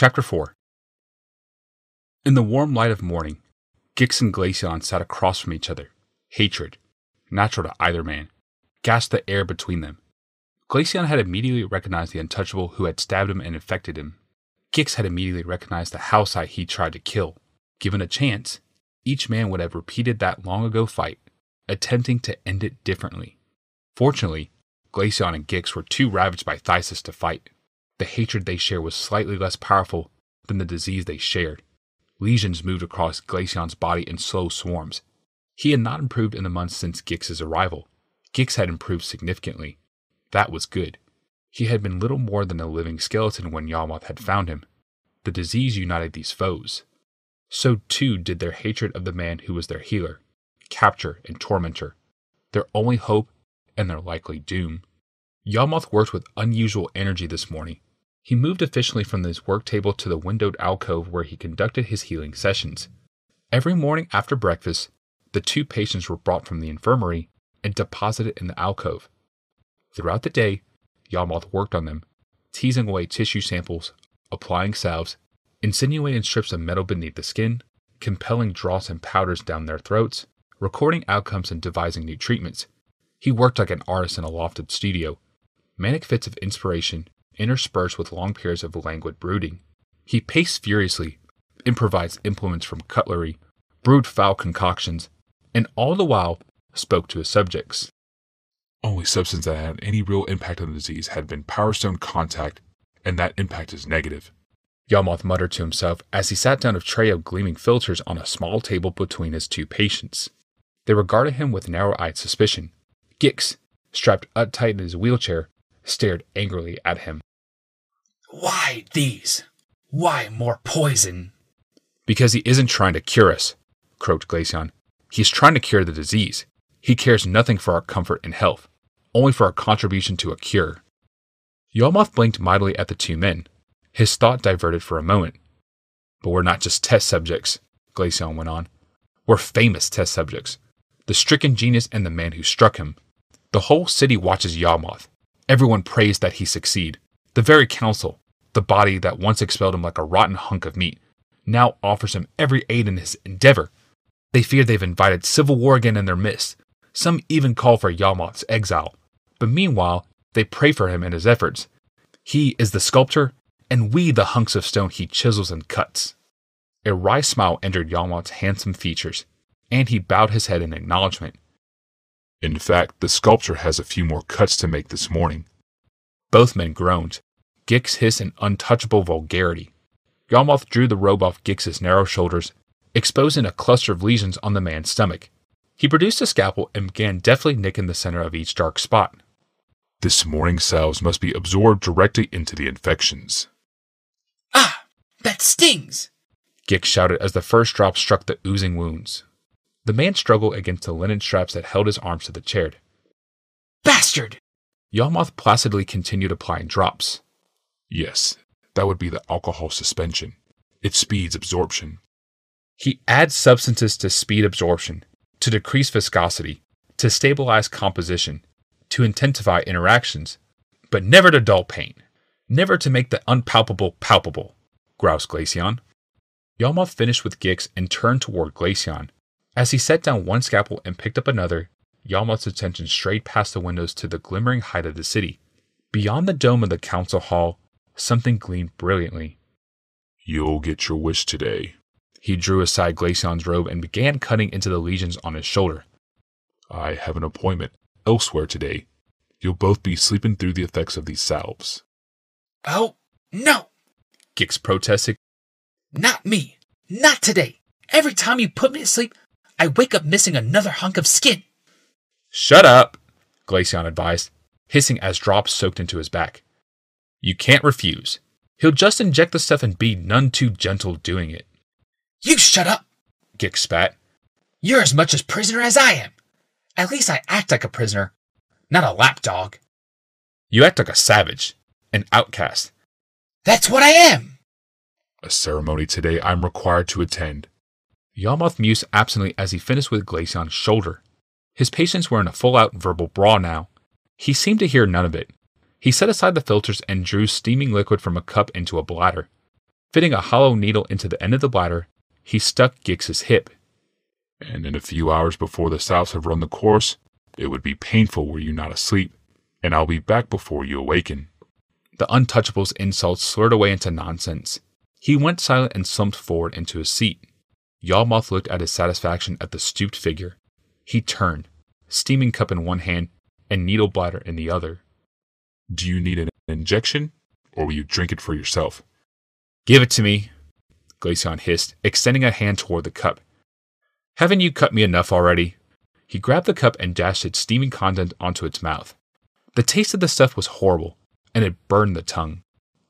Chapter 4 In the warm light of morning, Gix and Glacian sat across from each other. Hatred, natural to either man, gasped the air between them. Glacian had immediately recognized the untouchable who had stabbed him and infected him. Gix had immediately recognized the housite he tried to kill. Given a chance, each man would have repeated that long ago fight, attempting to end it differently. Fortunately, Glacian and Gix were too ravaged by phthisis to fight. The hatred they shared was slightly less powerful than the disease they shared. Lesions moved across Glacian's body in slow swarms. He had not improved in the months since Gix's arrival. Gix had improved significantly. That was good. He had been little more than a living skeleton when Yawgmoth had found him. The disease united these foes. So too did their hatred of the man who was their healer, capture, and tormentor, their only hope and their likely doom. Yawgmoth worked with unusual energy this morning. He moved efficiently from his work table to the windowed alcove where he conducted his healing sessions. Every morning after breakfast, the two patients were brought from the infirmary and deposited in the alcove. Throughout the day, Yawgmoth worked on them, teasing away tissue samples, applying salves, insinuating strips of metal beneath the skin, compelling drops and powders down their throats, recording outcomes and devising new treatments. He worked like an artist in a lofted studio, manic fits of inspiration interspersed with long periods of languid brooding. He paced furiously, improvised implements from cutlery, brewed foul concoctions, and all the while spoke to his subjects. Only substance that had any real impact on the disease had been Power Stone contact, and that impact is negative. Yawgmoth muttered to himself as he sat down a tray of gleaming filters on a small table between his two patients. They regarded him with narrow eyed suspicion. Gix, strapped uptight in his wheelchair, stared angrily at him. Why these? Why more poison? Because he isn't trying to cure us, croaked Glacian. He's trying to cure the disease. He cares nothing for our comfort and health, only for our contribution to a cure. Yawgmoth blinked mightily at the two men. His thought diverted for a moment. But we're not just test subjects, Glacian went on. We're famous test subjects. The stricken genius and the man who struck him. The whole city watches Yawgmoth. Everyone prays that he succeed. The very council, the body that once expelled him like a rotten hunk of meat, now offers him every aid in his endeavor. They fear they've invited civil war again in their midst. Some even call for Yawgmoth's exile. But meanwhile, they pray for him and his efforts. He is the sculptor, and we the hunks of stone he chisels and cuts. A wry smile entered Yawgmoth's handsome features, and he bowed his head in acknowledgement. In fact, the sculptor has a few more cuts to make this morning. Both men groaned. Gix hissed in untouchable vulgarity. Yawgmoth drew the robe off Gix's narrow shoulders, exposing a cluster of lesions on the man's stomach. He produced a scalpel and began deftly nicking the center of each dark spot. This morning's salves must be absorbed directly into the infections. Ah, that stings! Gix shouted as the first drop struck the oozing wounds. The man struggled against the linen straps that held his arms to the chair. Bastard! Yawgmoth placidly continued applying drops. Yes, that would be the alcohol suspension. It speeds absorption. He adds substances to speed absorption, to decrease viscosity, to stabilize composition, to intensify interactions, but never to dull pain, never to make the unpalpable palpable, grouse Glacian. Yawgmoth finished with Gix and turned toward Glacian. As he set down one scalpel and picked up another, Yawgmoth's attention strayed past the windows to the glimmering height of the city. Beyond the dome of the council hall, something gleamed brilliantly. You'll get your wish today. He drew aside Glacian's robe and began cutting into the lesions on his shoulder. I have an appointment elsewhere today. You'll both be sleeping through the effects of these salves. Oh, no! Gix protested. Not me! Not today! Every time you put me to sleep, I wake up missing another hunk of skin. Shut up, Glacian advised, hissing as drops soaked into his back. You can't refuse. He'll just inject the stuff and be none too gentle doing it. You shut up! Gix spat. You're as much a prisoner as I am. At least I act like a prisoner, not a lapdog. You act like a savage, an outcast. That's what I am! A ceremony today I'm required to attend. Yawgmoth mused absently as he finished with Glacian's shoulder. His patients were in a full out verbal brawl now. He seemed to hear none of it. He set aside the filters and drew steaming liquid from a cup into a bladder. Fitting a hollow needle into the end of the bladder, he stuck Gix's hip. And in a few hours before the salves have run the course, it would be painful were you not asleep, and I'll be back before you awaken. The untouchable's insults slurred away into nonsense. He went silent and slumped forward into his seat. Yawgmoth looked at his satisfaction at the stooped figure. He turned, steaming cup in one hand and needle bladder in the other. Do you need an injection, or will you drink it for yourself? Give it to me, Glacian hissed, extending a hand toward the cup. Haven't you cut me enough already? He grabbed the cup and dashed its steaming content onto its mouth. The taste of the stuff was horrible, and it burned the tongue.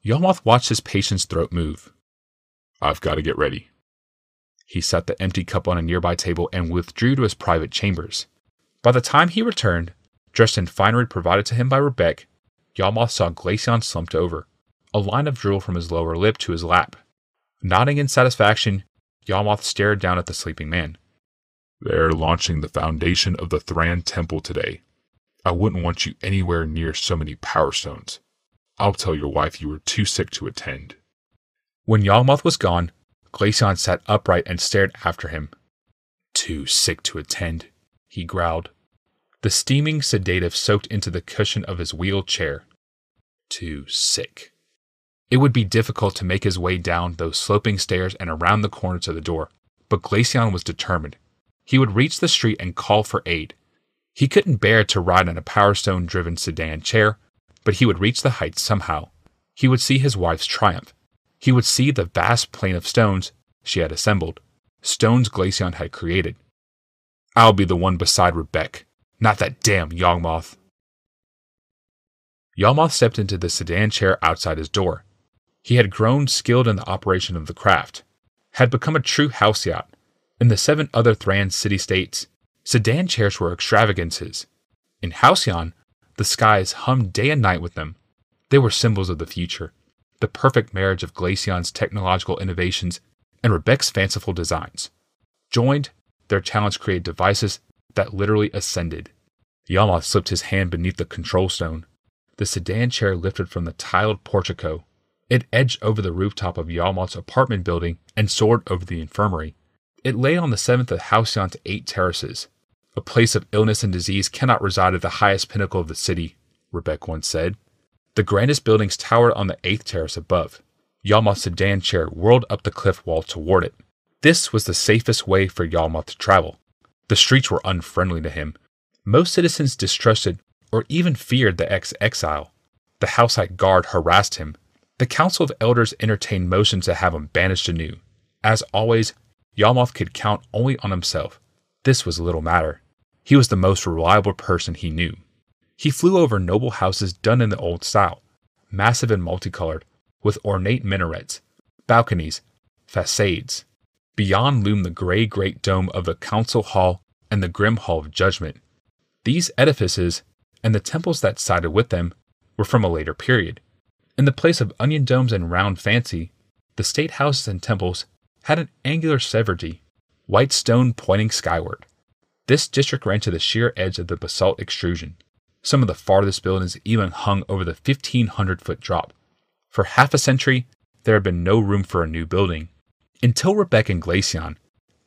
Yawgmoth watched his patient's throat move. I've got to get ready. He set the empty cup on a nearby table and withdrew to his private chambers. By the time he returned, dressed in finery provided to him by Rebecca, Yawgmoth saw Glacian slumped over, a line of drool from his lower lip to his lap. Nodding in satisfaction, Yawgmoth stared down at the sleeping man. They're launching the foundation of the Thran Temple today. I wouldn't want you anywhere near so many power stones. I'll tell your wife you were too sick to attend. When Yawgmoth was gone, Glacian sat upright and stared after him. Too sick to attend, he growled. The steaming sedative soaked into the cushion of his wheeled chair. Too sick. It would be difficult to make his way down those sloping stairs and around the corner to the door, but Glacian was determined. He would reach the street and call for aid. He couldn't bear to ride in a Power Stone driven sedan chair, but he would reach the heights somehow. He would see his wife's triumph. He would see the vast plain of stones she had assembled, stones Glacian had created. I'll be the one beside Rebecca, not that damn Yawgmoth. Yawgmoth stepped into the sedan chair outside his door. He had grown skilled in the operation of the craft, had become a true Housite. In the seven other Thran city states, sedan chairs were extravagances. In Halcyon, the skies hummed day and night with them. They were symbols of the future, the perfect marriage of Glacian's technological innovations and Rebecca's fanciful designs. Joined, their talents created devices that literally ascended. Yawgmoth slipped his hand beneath the control stone. The sedan chair lifted from the tiled portico. It edged over the rooftop of Yawgmoth's apartment building and soared over the infirmary. It lay on the seventh of Halcyon's eight terraces. A place of illness and disease cannot reside at the highest pinnacle of the city, Rebecca once said. The grandest buildings towered on the eighth terrace above. Yawgmoth's sedan chair whirled up the cliff wall toward it. This was the safest way for Yawgmoth to travel. The streets were unfriendly to him. Most citizens distrusted or even feared the ex exile. The Housite guard harassed him. The Council of Elders entertained motions to have him banished anew. As always, Yawgmoth could count only on himself. This was little matter. He was the most reliable person he knew. He flew over noble houses done in the old style, massive and multicolored, with ornate minarets, balconies, facades. Beyond loomed the gray great dome of the council hall and the grim hall of judgment. These edifices, and the temples that sided with them, were from a later period. In the place of onion domes and round fancy, the state houses and temples had an angular severity, white stone pointing skyward. This district ran to the sheer edge of the basalt extrusion. Some of the farthest buildings even hung over the 1500 foot drop. For half a century, there had been no room for a new building. Until Rebecca and Glacian,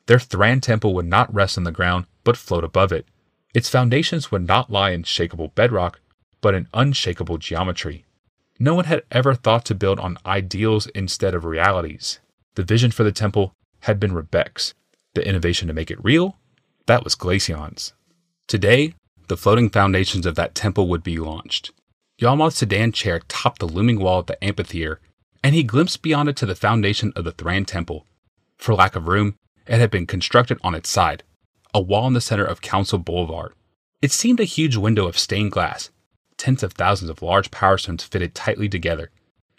their Thran temple would not rest on the ground, but float above it. Its foundations would not lie in shakable bedrock, but in unshakable geometry. No one had ever thought to build on ideals instead of realities. The vision for the temple had been Rebecca's. The innovation to make it real, that was Glacian's. Today, the floating foundations of that temple would be launched. Yawgmoth's sedan chair topped the looming wall of the amphitheater, and he glimpsed beyond it to the foundation of the Thran temple. For lack of room, it had been constructed on its side, a wall in the center of Council Boulevard. It seemed a huge window of stained glass, tens of thousands of large power stones fitted tightly together.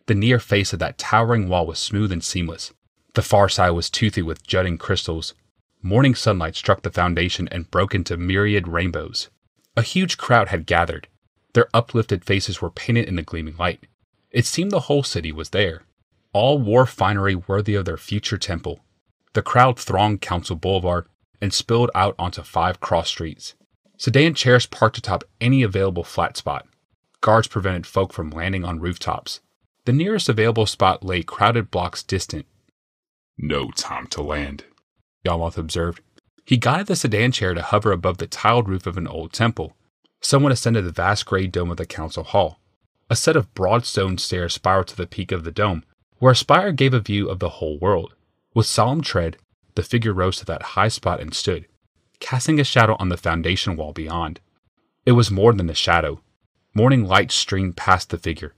The near face of that towering wall was smooth and seamless. The far side was toothy with jutting crystals. Morning sunlight struck the foundation and broke into myriad rainbows. A huge crowd had gathered. Their uplifted faces were painted in the gleaming light. It seemed the whole city was there. All wore finery worthy of their future temple. The crowd thronged Council Boulevard and spilled out onto five cross streets. Sedan chairs parked atop any available flat spot. Guards prevented folk from landing on rooftops. The nearest available spot lay crowded blocks distant. No time to land. Yawgmoth observed. He guided the sedan chair to hover above the tiled roof of an old temple. Someone ascended the vast gray dome of the council hall. A set of broad stone stairs spiraled to the peak of the dome, where a spire gave a view of the whole world. With solemn tread, the figure rose to that high spot and stood, casting a shadow on the foundation wall beyond. It was more than a shadow. Morning light streamed past the figure,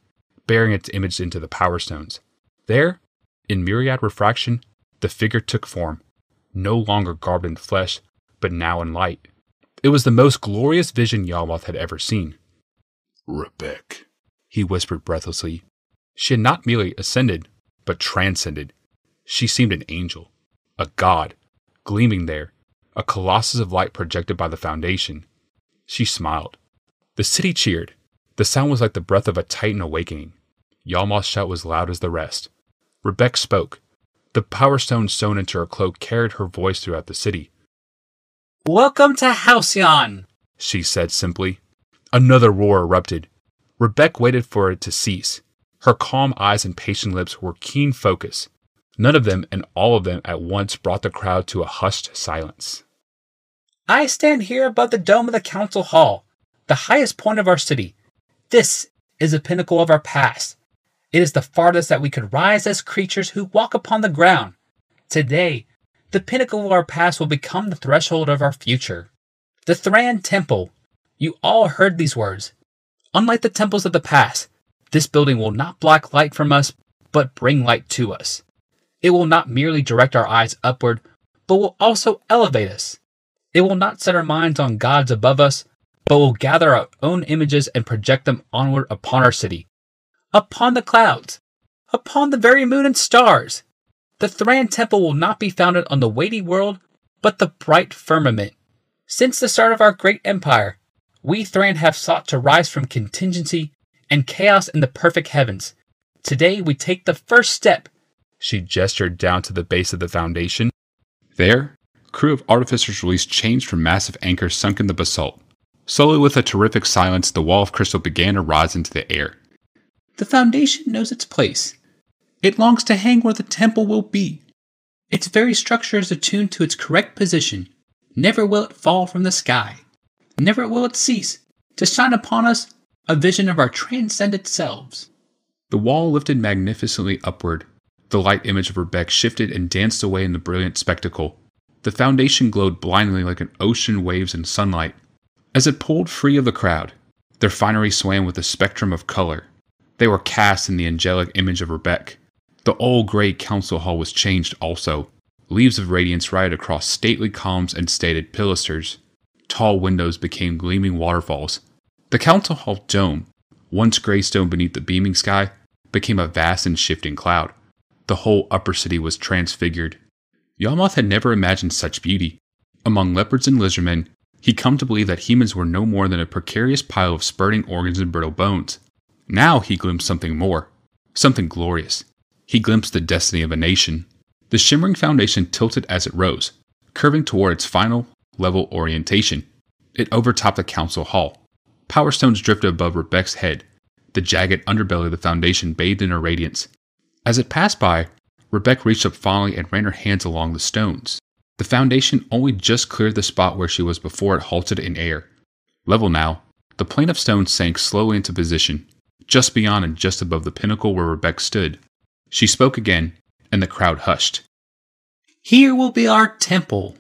bearing its image into the power stones. There, in myriad refraction, the figure took form, no longer garbed in flesh, but now in light. It was the most glorious vision Yawgmoth had ever seen. Rebbec, he whispered breathlessly. She had not merely ascended, but transcended. She seemed an angel, a god, gleaming there, a colossus of light projected by the foundation. She smiled. The city cheered. The sound was like the breath of a titan awakening. Yawgmoth's shout was loud as the rest. Rebecca spoke. The power stone sewn into her cloak carried her voice throughout the city. Welcome to Halcyon, she said simply. Another roar erupted. Rebecca waited for it to cease. Her calm eyes and patient lips were keen focus. None of them and all of them at once brought the crowd to a hushed silence. I stand here above the dome of the council hall, the highest point of our city. This is the pinnacle of our past. It is the farthest that we could rise as creatures who walk upon the ground. Today, the pinnacle of our past will become the threshold of our future. The Thran Temple. You all heard these words. Unlike the temples of the past, this building will not block light from us, but bring light to us. It will not merely direct our eyes upward, but will also elevate us. It will not set our minds on gods above us, but will gather our own images and project them onward upon our city, upon the clouds, upon the very moon and stars. The Thran Temple will not be founded on the weighty world, but the bright firmament. Since the start of our great empire, we Thran have sought to rise from contingency and chaos in the perfect heavens. Today we take the first step she gestured down to the base of the foundation. There, crew of artificers released chains from massive anchors sunk in the basalt. Slowly, with a terrific silence, the wall of crystal began to rise into the air. The foundation knows its place. It longs to hang where the temple will be. Its very structure is attuned to its correct position. Never will it fall from the sky. Never will it cease to shine upon us a vision of our transcendent selves. The wall lifted magnificently upward, the light image of Rebbec shifted and danced away in the brilliant spectacle. The foundation glowed blindingly like an ocean waves in sunlight. As it pulled free of the crowd, their finery swam with a spectrum of color. They were cast in the angelic image of Rebbec. The old gray council hall was changed also. Leaves of radiance rioted across stately columns and stated pilasters. Tall windows became gleaming waterfalls. The council hall dome, once gray stone beneath the beaming sky, became a vast and shifting cloud the whole upper city was transfigured. Yawgmoth had never imagined such beauty. Among leopards and lizardmen, he'd come to believe that humans were no more than a precarious pile of spurting organs and brittle bones. Now he glimpsed something more, something glorious. He glimpsed the destiny of a nation. The shimmering foundation tilted as it rose, curving toward its final level orientation. It overtopped the council hall. Power stones drifted above Rebecca's head. The jagged underbelly of the foundation bathed in her radiance. As it passed by, Rebecca reached up fondly and ran her hands along the stones. The foundation only just cleared the spot where she was before it halted in air. Level now, the plane of stone sank slowly into position, just beyond and just above the pinnacle where Rebecca stood. She spoke again, and the crowd hushed. Here will be our temple.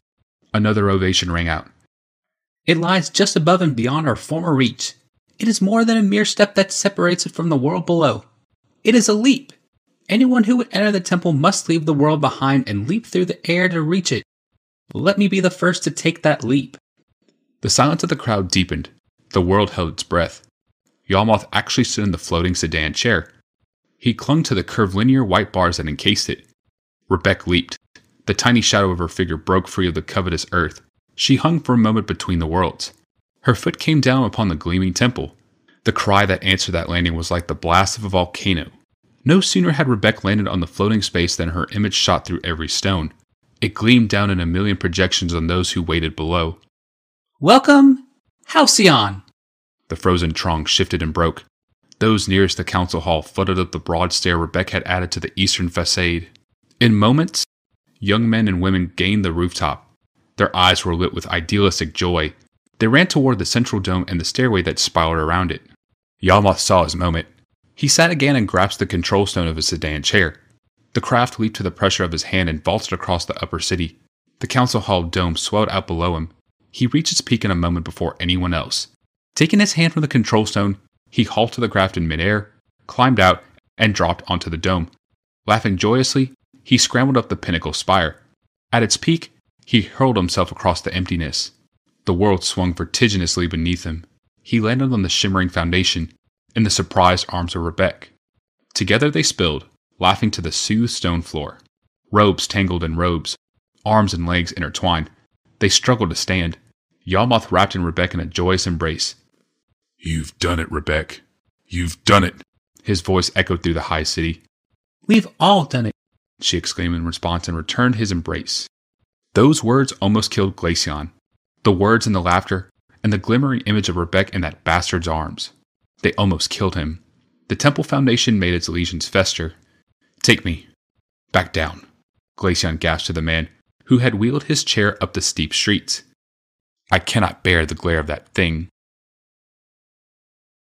Another ovation rang out. It lies just above and beyond our former reach. It is more than a mere step that separates it from the world below. It is a leap, Anyone who would enter the temple must leave the world behind and leap through the air to reach it. Let me be the first to take that leap. The silence of the crowd deepened. The world held its breath. Yawgmoth actually stood in the floating sedan chair. He clung to the curvilinear white bars that encased it. Rebecca leaped. The tiny shadow of her figure broke free of the covetous earth. She hung for a moment between the worlds. Her foot came down upon the gleaming temple. The cry that answered that landing was like the blast of a volcano, no sooner had Rebbec landed on the floating space than her image shot through every stone. It gleamed down in a million projections on those who waited below. Welcome, Halcyon! The frozen trong shifted and broke. Those nearest the council hall flooded up the broad stair Rebecca had added to the eastern facade. In moments, young men and women gained the rooftop. Their eyes were lit with idealistic joy. They ran toward the central dome and the stairway that spiraled around it. Yawgmoth saw his moment. He sat again and grasped the control stone of his sedan chair. The craft leaped to the pressure of his hand and vaulted across the upper city. The council hall dome swelled out below him. He reached its peak in a moment before anyone else. Taking his hand from the control stone, he halted the craft in midair, climbed out, and dropped onto the dome. Laughing joyously, he scrambled up the pinnacle spire. At its peak, he hurled himself across the emptiness. The world swung vertiginously beneath him. He landed on the shimmering foundation, in the surprised arms of Rebecca. Together they spilled, laughing to the soothed stone floor. Robes tangled in robes, arms and legs intertwined. They struggled to stand. Yawgmoth wrapped in Rebecca in a joyous embrace. You've done it, Rebecca. You've done it. His voice echoed through the high city. We've all done it, she exclaimed in response and returned his embrace. Those words almost killed Glacian. The words and the laughter, and the glimmering image of Rebecca in that bastard's arms. They almost killed him. The temple foundation made its legions fester. Take me. Back down. Glacian gasped to the man, who had wheeled his chair up the steep streets. I cannot bear the glare of that thing.